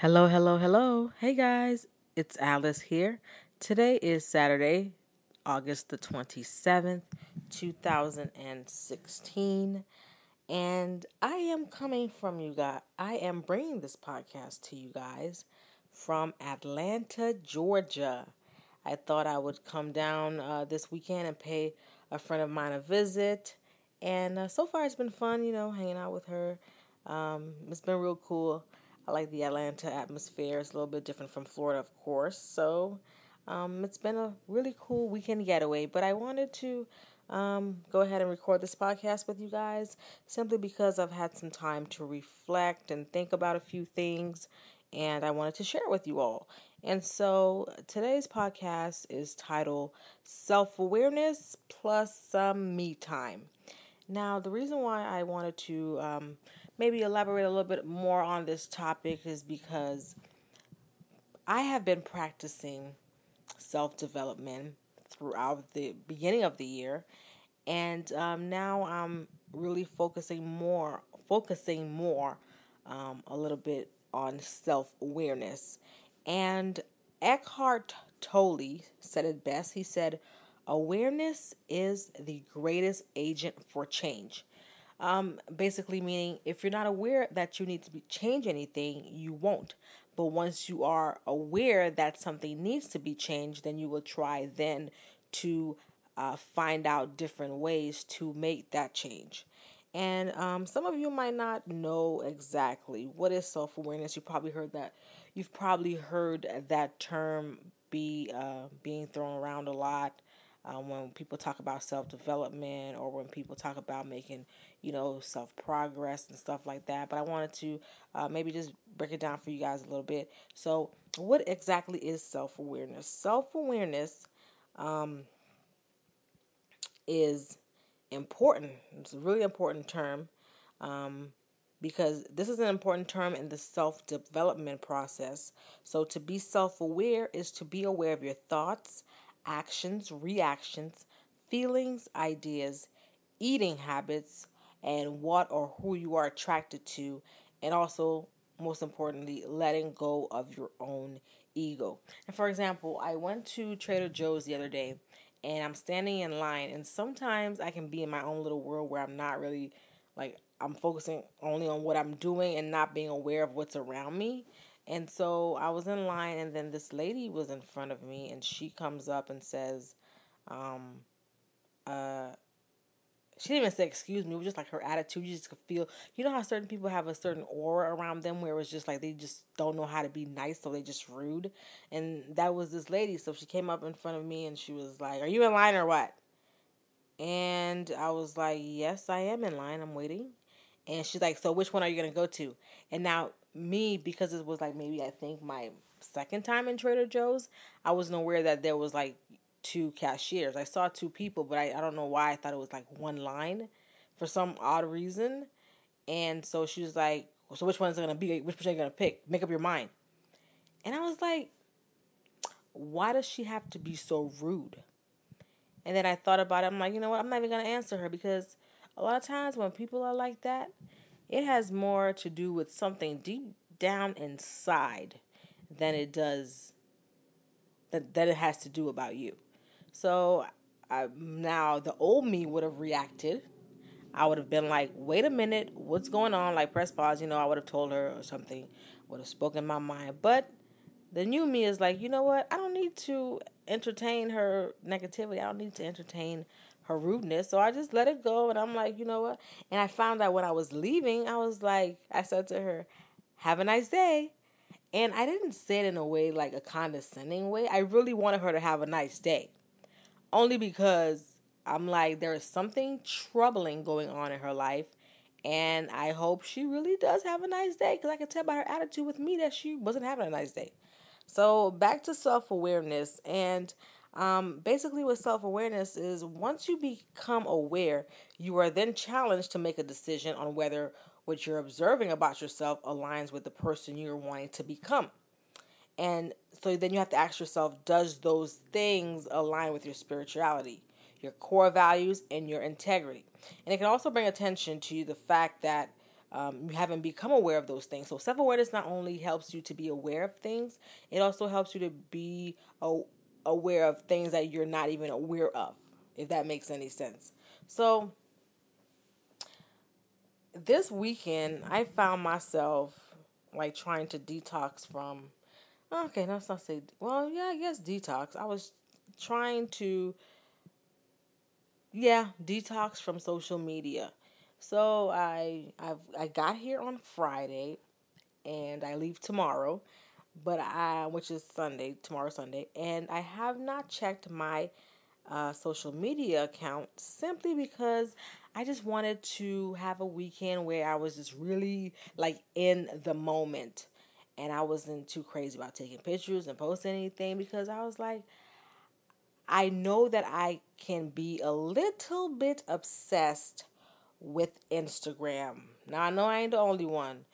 Hello, hello, hello. Hey guys, it's Alice here. Today is Saturday, August the 27th, 2016. And I am coming from you guys. I am bringing this podcast to you guys from Atlanta, Georgia. I thought I would come down uh, this weekend and pay a friend of mine a visit. And uh, so far, it's been fun, you know, hanging out with her. Um, it's been real cool. I like the Atlanta atmosphere. It's a little bit different from Florida, of course. So um, it's been a really cool weekend getaway. But I wanted to um, go ahead and record this podcast with you guys simply because I've had some time to reflect and think about a few things. And I wanted to share it with you all. And so today's podcast is titled Self Awareness Plus Some Me Time. Now, the reason why I wanted to um, maybe elaborate a little bit more on this topic is because I have been practicing self development throughout the beginning of the year, and um, now I'm really focusing more, focusing more, um, a little bit on self awareness. And Eckhart Tolle said it best. He said, "Awareness is the greatest agent for change." Um, basically, meaning if you're not aware that you need to be, change anything, you won't. But once you are aware that something needs to be changed, then you will try then to uh, find out different ways to make that change. And um, some of you might not know exactly what is self awareness. You probably heard that. You've probably heard that term be uh, being thrown around a lot um, when people talk about self development or when people talk about making, you know, self progress and stuff like that. But I wanted to uh, maybe just break it down for you guys a little bit. So, what exactly is self awareness? Self awareness um, is important. It's a really important term um, because this is an important term in the self development process. So, to be self aware is to be aware of your thoughts actions, reactions, feelings, ideas, eating habits, and what or who you are attracted to, and also, most importantly, letting go of your own ego. And for example, I went to Trader Joe's the other day and I'm standing in line, and sometimes I can be in my own little world where I'm not really like I'm focusing only on what I'm doing and not being aware of what's around me. And so I was in line, and then this lady was in front of me, and she comes up and says, um, uh, she didn't even say excuse me. It was just like her attitude. You just could feel, you know how certain people have a certain aura around them where it's just like they just don't know how to be nice, so they just rude. And that was this lady. So she came up in front of me and she was like, "Are you in line or what?" And I was like, "Yes, I am in line. I'm waiting." And she's like, "So which one are you gonna go to?" And now me because it was like maybe I think my second time in Trader Joe's, I wasn't aware that there was like two cashiers. I saw two people, but I, I don't know why I thought it was like one line for some odd reason. And so she was like, So which one's it gonna be? Which one are you gonna pick? Make up your mind. And I was like, Why does she have to be so rude? And then I thought about it. I'm like, you know what? I'm not even gonna answer her because a lot of times when people are like that, it has more to do with something deep down inside than it does that, that it has to do about you. So I, now the old me would have reacted. I would have been like, wait a minute, what's going on? Like, press pause, you know, I would have told her or something, would have spoken my mind. But the new me is like, you know what? I don't need to entertain her negativity. I don't need to entertain her rudeness. So I just let it go. And I'm like, you know what? And I found out when I was leaving, I was like, I said to her, have a nice day. And I didn't say it in a way like a condescending way. I really wanted her to have a nice day. Only because I'm like, there is something troubling going on in her life. And I hope she really does have a nice day because I can tell by her attitude with me that she wasn't having a nice day. So back to self awareness. And um, basically, what self awareness is once you become aware, you are then challenged to make a decision on whether what you're observing about yourself aligns with the person you're wanting to become. And so then you have to ask yourself does those things align with your spirituality, your core values, and your integrity? And it can also bring attention to the fact that um, you haven't become aware of those things. So self awareness not only helps you to be aware of things, it also helps you to be aware of things that you're not even aware of, if that makes any sense. So this weekend, I found myself like trying to detox from. Okay, let's not say. Well, yeah, I guess detox. I was trying to. Yeah, detox from social media. So I I've, I got here on Friday, and I leave tomorrow, but I which is Sunday tomorrow Sunday, and I have not checked my uh, social media account simply because I just wanted to have a weekend where I was just really like in the moment. And I wasn't too crazy about taking pictures and posting anything because I was like, I know that I can be a little bit obsessed with Instagram. Now, I know I ain't the only one,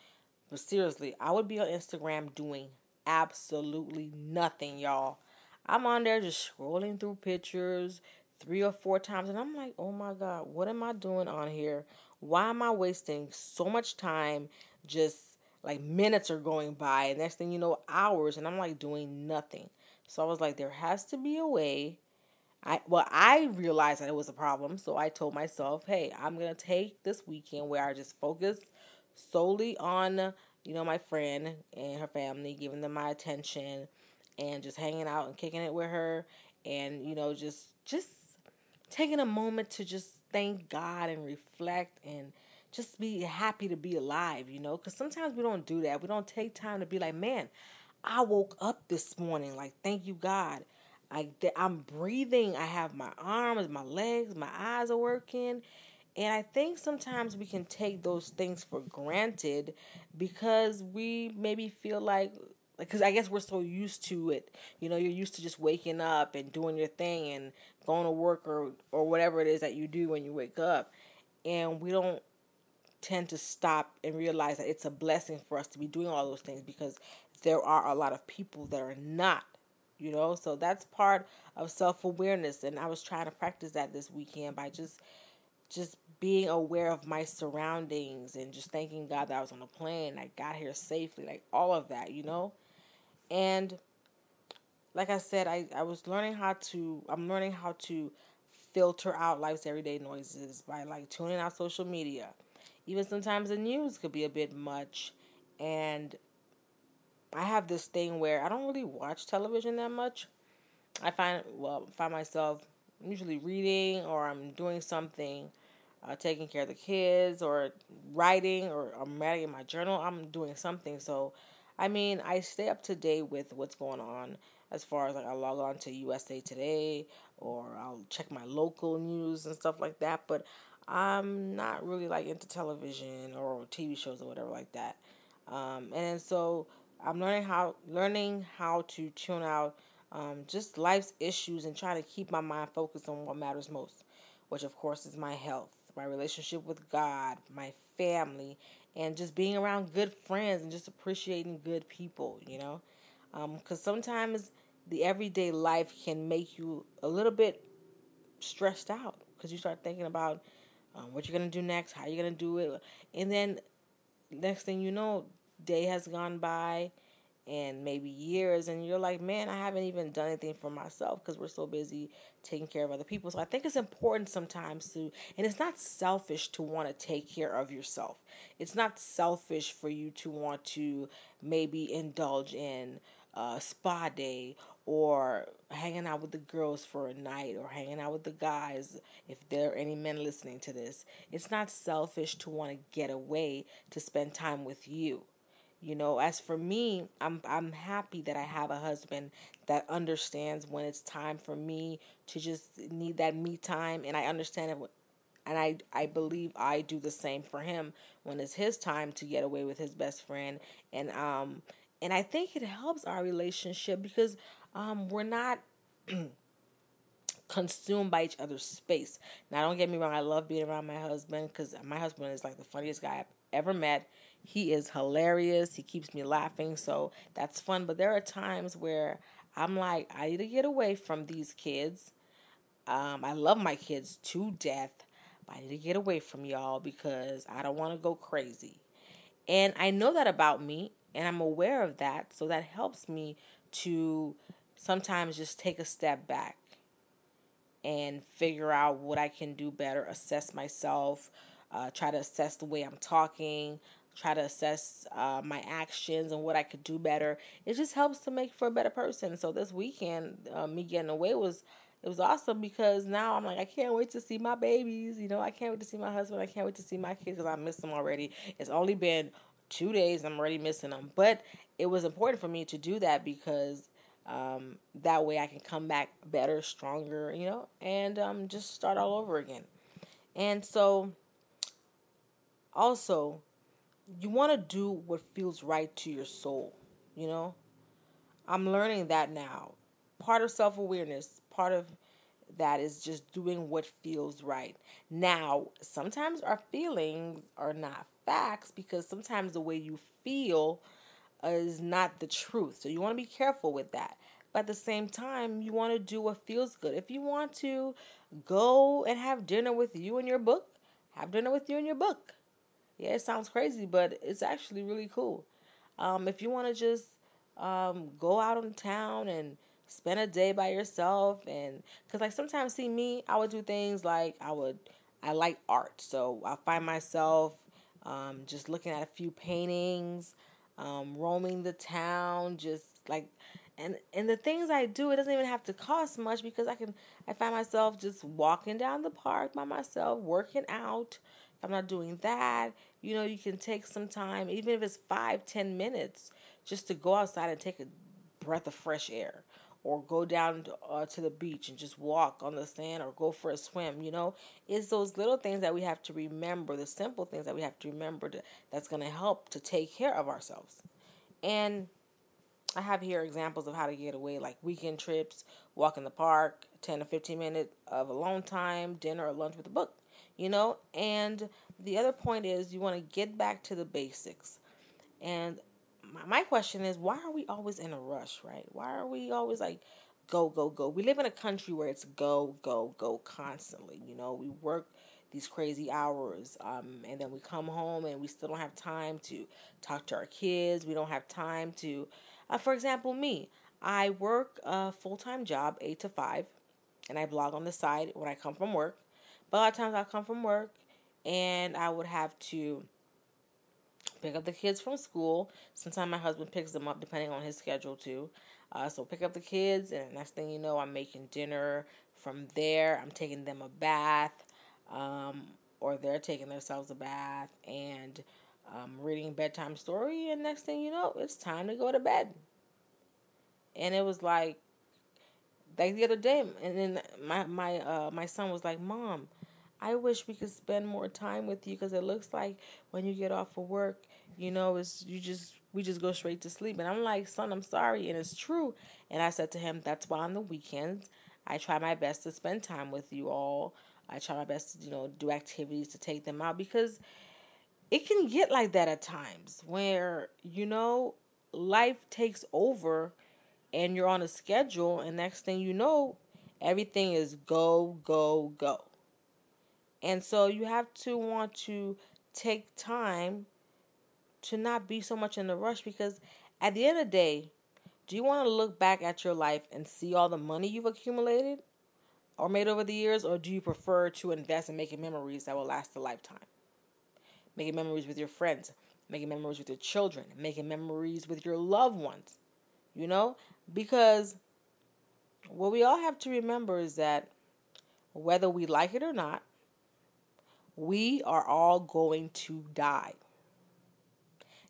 but seriously, I would be on Instagram doing absolutely nothing, y'all. I'm on there just scrolling through pictures three or four times, and I'm like, oh my God, what am I doing on here? Why am I wasting so much time? Just like minutes are going by, and next thing you know, hours, and I'm like doing nothing. So I was like, there has to be a way. I well, I realized that it was a problem, so I told myself, hey, I'm gonna take this weekend where I just focus solely on you know my friend and her family, giving them my attention and just hanging out and kicking it with her and you know just just taking a moment to just thank God and reflect and just be happy to be alive, you know, cuz sometimes we don't do that. We don't take time to be like, "Man, I woke up this morning like thank you God. I I'm breathing. I have my arms, my legs, my eyes are working." And I think sometimes we can take those things for granted because we maybe feel like because I guess we're so used to it. You know, you're used to just waking up and doing your thing and going to work or or whatever it is that you do when you wake up, and we don't tend to stop and realize that it's a blessing for us to be doing all those things because there are a lot of people that are not. You know, so that's part of self awareness, and I was trying to practice that this weekend by just just being aware of my surroundings and just thanking God that I was on a plane, I got here safely, like all of that, you know? And like I said, I, I was learning how to, I'm learning how to filter out life's everyday noises by like tuning out social media. Even sometimes the news could be a bit much. And I have this thing where I don't really watch television that much. I find, well, find myself usually reading or I'm doing something, uh, taking care of the kids or writing or I'm writing in my journal. I'm doing something. So I mean, I stay up to date with what's going on as far as like I log on to USA Today or I'll check my local news and stuff like that, but I'm not really like into television or TV shows or whatever like that. Um, and so I'm learning how learning how to tune out um, just life's issues and trying to keep my mind focused on what matters most, which of course is my health, my relationship with God, my family, and just being around good friends and just appreciating good people, you know? Because um, sometimes the everyday life can make you a little bit stressed out because you start thinking about um, what you're going to do next, how you're going to do it. And then next thing you know, day has gone by and maybe years and you're like man i haven't even done anything for myself because we're so busy taking care of other people. So i think it's important sometimes to and it's not selfish to want to take care of yourself. It's not selfish for you to want to maybe indulge in a spa day or hanging out with the girls for a night or hanging out with the guys if there are any men listening to this. It's not selfish to want to get away to spend time with you you know, as for me, I'm I'm happy that I have a husband that understands when it's time for me to just need that me time and I understand it and I I believe I do the same for him when it's his time to get away with his best friend and um and I think it helps our relationship because um we're not consumed by each other's space. Now don't get me wrong, I love being around my husband cuz my husband is like the funniest guy I've ever met he is hilarious. He keeps me laughing, so that's fun. But there are times where I'm like, I need to get away from these kids. Um, I love my kids to death, but I need to get away from y'all because I don't want to go crazy. And I know that about me and I'm aware of that. So that helps me to sometimes just take a step back and figure out what I can do better, assess myself, uh, try to assess the way I'm talking, try to assess uh, my actions and what I could do better. It just helps to make for a better person. So this weekend, uh, me getting away was it was awesome because now I'm like I can't wait to see my babies. You know, I can't wait to see my husband. I can't wait to see my kids because I miss them already. It's only been two days. I'm already missing them, but it was important for me to do that because um, that way I can come back better, stronger, you know, and um, just start all over again. And so, also, you want to do what feels right to your soul, you know. I'm learning that now. Part of self awareness, part of that is just doing what feels right. Now, sometimes our feelings are not facts because sometimes the way you feel is not the truth. So you want to be careful with that. But at the same time, you want to do what feels good. If you want to go and have dinner with you and your book, have dinner with you and your book. Yeah, it sounds crazy, but it's actually really cool. Um, if you want to just um, go out in town and spend a day by yourself, and because like sometimes, see me, I would do things like I would, I like art, so I find myself um, just looking at a few paintings, um, roaming the town, just like and and the things I do, it doesn't even have to cost much because I can I find myself just walking down the park by myself, working out. I'm not doing that, you know, you can take some time, even if it's five, ten minutes, just to go outside and take a breath of fresh air or go down to, uh, to the beach and just walk on the sand or go for a swim you know? It's those little things that we have to remember the simple things that we have to remember to, that's going to help to take care of ourselves. And i have here examples of how to get away like weekend trips walk in the park 10 to 15 minutes of alone time dinner or lunch with a book you know and the other point is you want to get back to the basics and my question is why are we always in a rush, right? Why are we always like go, go, go? We live in a country where it's go, go, go constantly. You know, we work these crazy hours um, and then we come home and we still don't have time to talk to our kids. We don't have time to, uh, for example, me. I work a full time job, 8 to 5, and I blog on the side when I come from work. But a lot of times I come from work and I would have to pick up the kids from school. Sometimes my husband picks them up depending on his schedule too. Uh, so pick up the kids, and next thing you know, I'm making dinner. From there, I'm taking them a bath, um, or they're taking themselves a bath, and um, reading bedtime story. And next thing you know, it's time to go to bed. And it was like, like the other day, and then my my uh, my son was like, "Mom." I wish we could spend more time with you because it looks like when you get off of work, you know, it's you just we just go straight to sleep. And I'm like, son, I'm sorry, and it's true. And I said to him, that's why on the weekends I try my best to spend time with you all. I try my best to you know do activities to take them out because it can get like that at times where you know life takes over and you're on a schedule and next thing you know everything is go go go and so you have to want to take time to not be so much in a rush because at the end of the day, do you want to look back at your life and see all the money you've accumulated or made over the years, or do you prefer to invest in making memories that will last a lifetime? Making memories with your friends, making memories with your children, making memories with your loved ones, you know? Because what we all have to remember is that whether we like it or not, we are all going to die.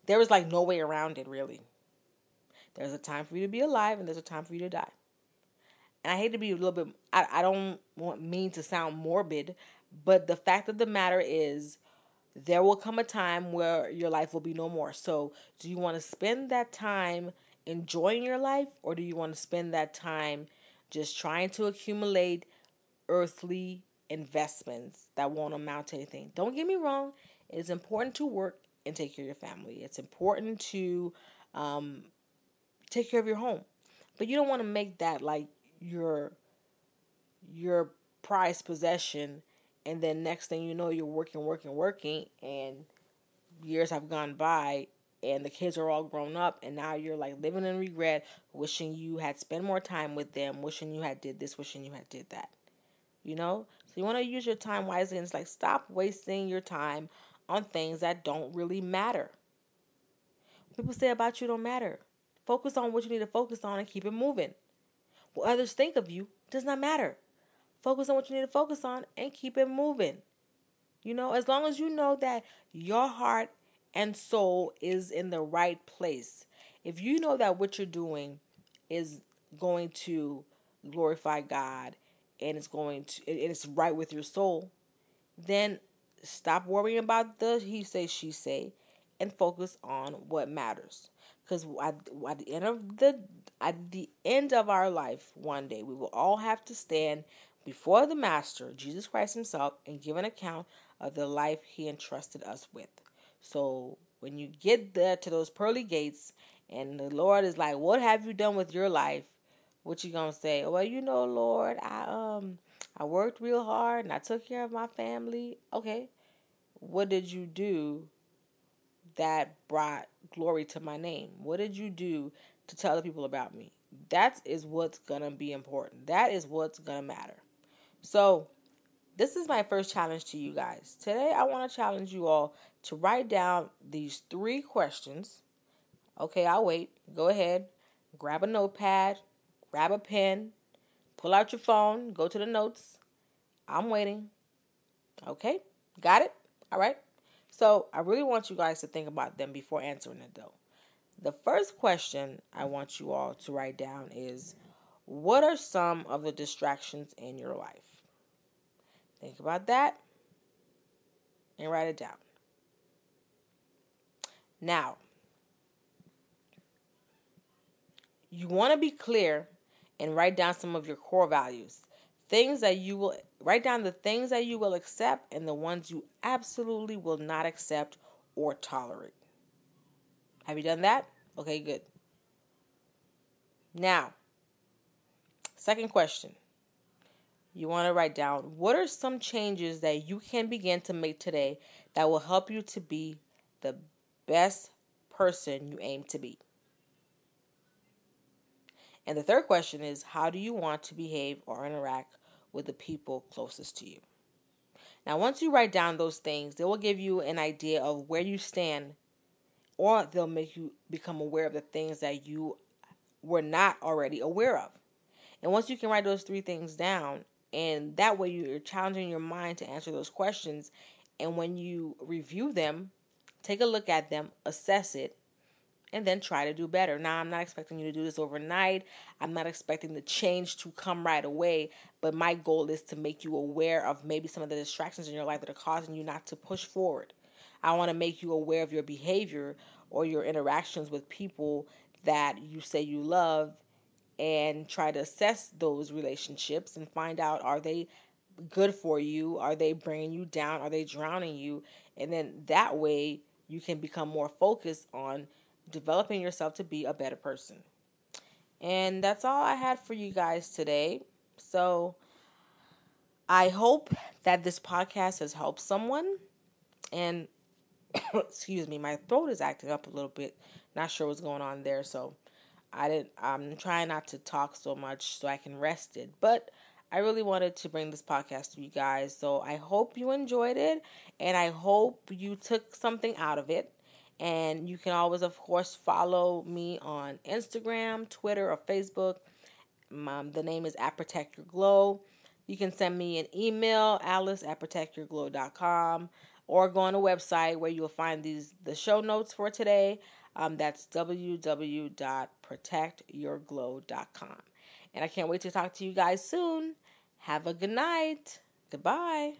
There is like no way around it, really. There's a time for you to be alive and there's a time for you to die. And I hate to be a little bit, I, I don't want mean to sound morbid, but the fact of the matter is, there will come a time where your life will be no more. So, do you want to spend that time enjoying your life, or do you want to spend that time just trying to accumulate earthly investments that won't amount to anything. Don't get me wrong, it is important to work and take care of your family. It's important to um, take care of your home, but you don't want to make that like your your prized possession. And then next thing you know, you're working, working, working, and years have gone by and the kids are all grown up and now you're like living in regret wishing you had spent more time with them wishing you had did this wishing you had did that you know? So you want to use your time wisely and it's like stop wasting your time on things that don't really matter. People say about you don't matter. Focus on what you need to focus on and keep it moving. What others think of you does not matter focus on what you need to focus on and keep it moving you know as long as you know that your heart and soul is in the right place. If you know that what you're doing is going to glorify God and it's going to it's right with your soul, then stop worrying about the he say she say and focus on what matters. Because at the end of the at the end of our life, one day we will all have to stand before the Master, Jesus Christ Himself, and give an account of the life He entrusted us with. So when you get there to those pearly gates and the Lord is like, What have you done with your life? What you gonna say? Well, you know, Lord, I um I worked real hard and I took care of my family. Okay. What did you do that brought glory to my name? What did you do to tell the people about me? That is what's gonna be important. That is what's gonna matter. So this is my first challenge to you guys. Today, I want to challenge you all to write down these three questions. Okay, I'll wait. Go ahead, grab a notepad, grab a pen, pull out your phone, go to the notes. I'm waiting. Okay, got it? All right. So, I really want you guys to think about them before answering it, though. The first question I want you all to write down is What are some of the distractions in your life? Think about that and write it down. Now, you want to be clear and write down some of your core values. Things that you will write down the things that you will accept and the ones you absolutely will not accept or tolerate. Have you done that? Okay, good. Now, second question you want to write down what are some changes that you can begin to make today that will help you to be the best person you aim to be. And the third question is how do you want to behave or interact with the people closest to you? Now, once you write down those things, they will give you an idea of where you stand, or they'll make you become aware of the things that you were not already aware of. And once you can write those three things down, and that way you're challenging your mind to answer those questions. And when you review them, take a look at them, assess it, and then try to do better. Now, I'm not expecting you to do this overnight. I'm not expecting the change to come right away, but my goal is to make you aware of maybe some of the distractions in your life that are causing you not to push forward. I want to make you aware of your behavior or your interactions with people that you say you love and try to assess those relationships and find out are they good for you? Are they bringing you down? Are they drowning you? And then that way you can become more focused on developing yourself to be a better person. And that's all I had for you guys today. So I hope that this podcast has helped someone. And excuse me, my throat is acting up a little bit. Not sure what's going on there. So I didn't I'm trying not to talk so much so I can rest it. But I really wanted to bring this podcast to you guys. So I hope you enjoyed it and I hope you took something out of it. And you can always, of course, follow me on Instagram, Twitter, or Facebook. Um, the name is at Protect Your Glow. You can send me an email, alice at protectyourglow.com, or go on a website where you'll find these the show notes for today. Um, that's www.protectyourglow.com. And I can't wait to talk to you guys soon. Have a good night. Goodbye.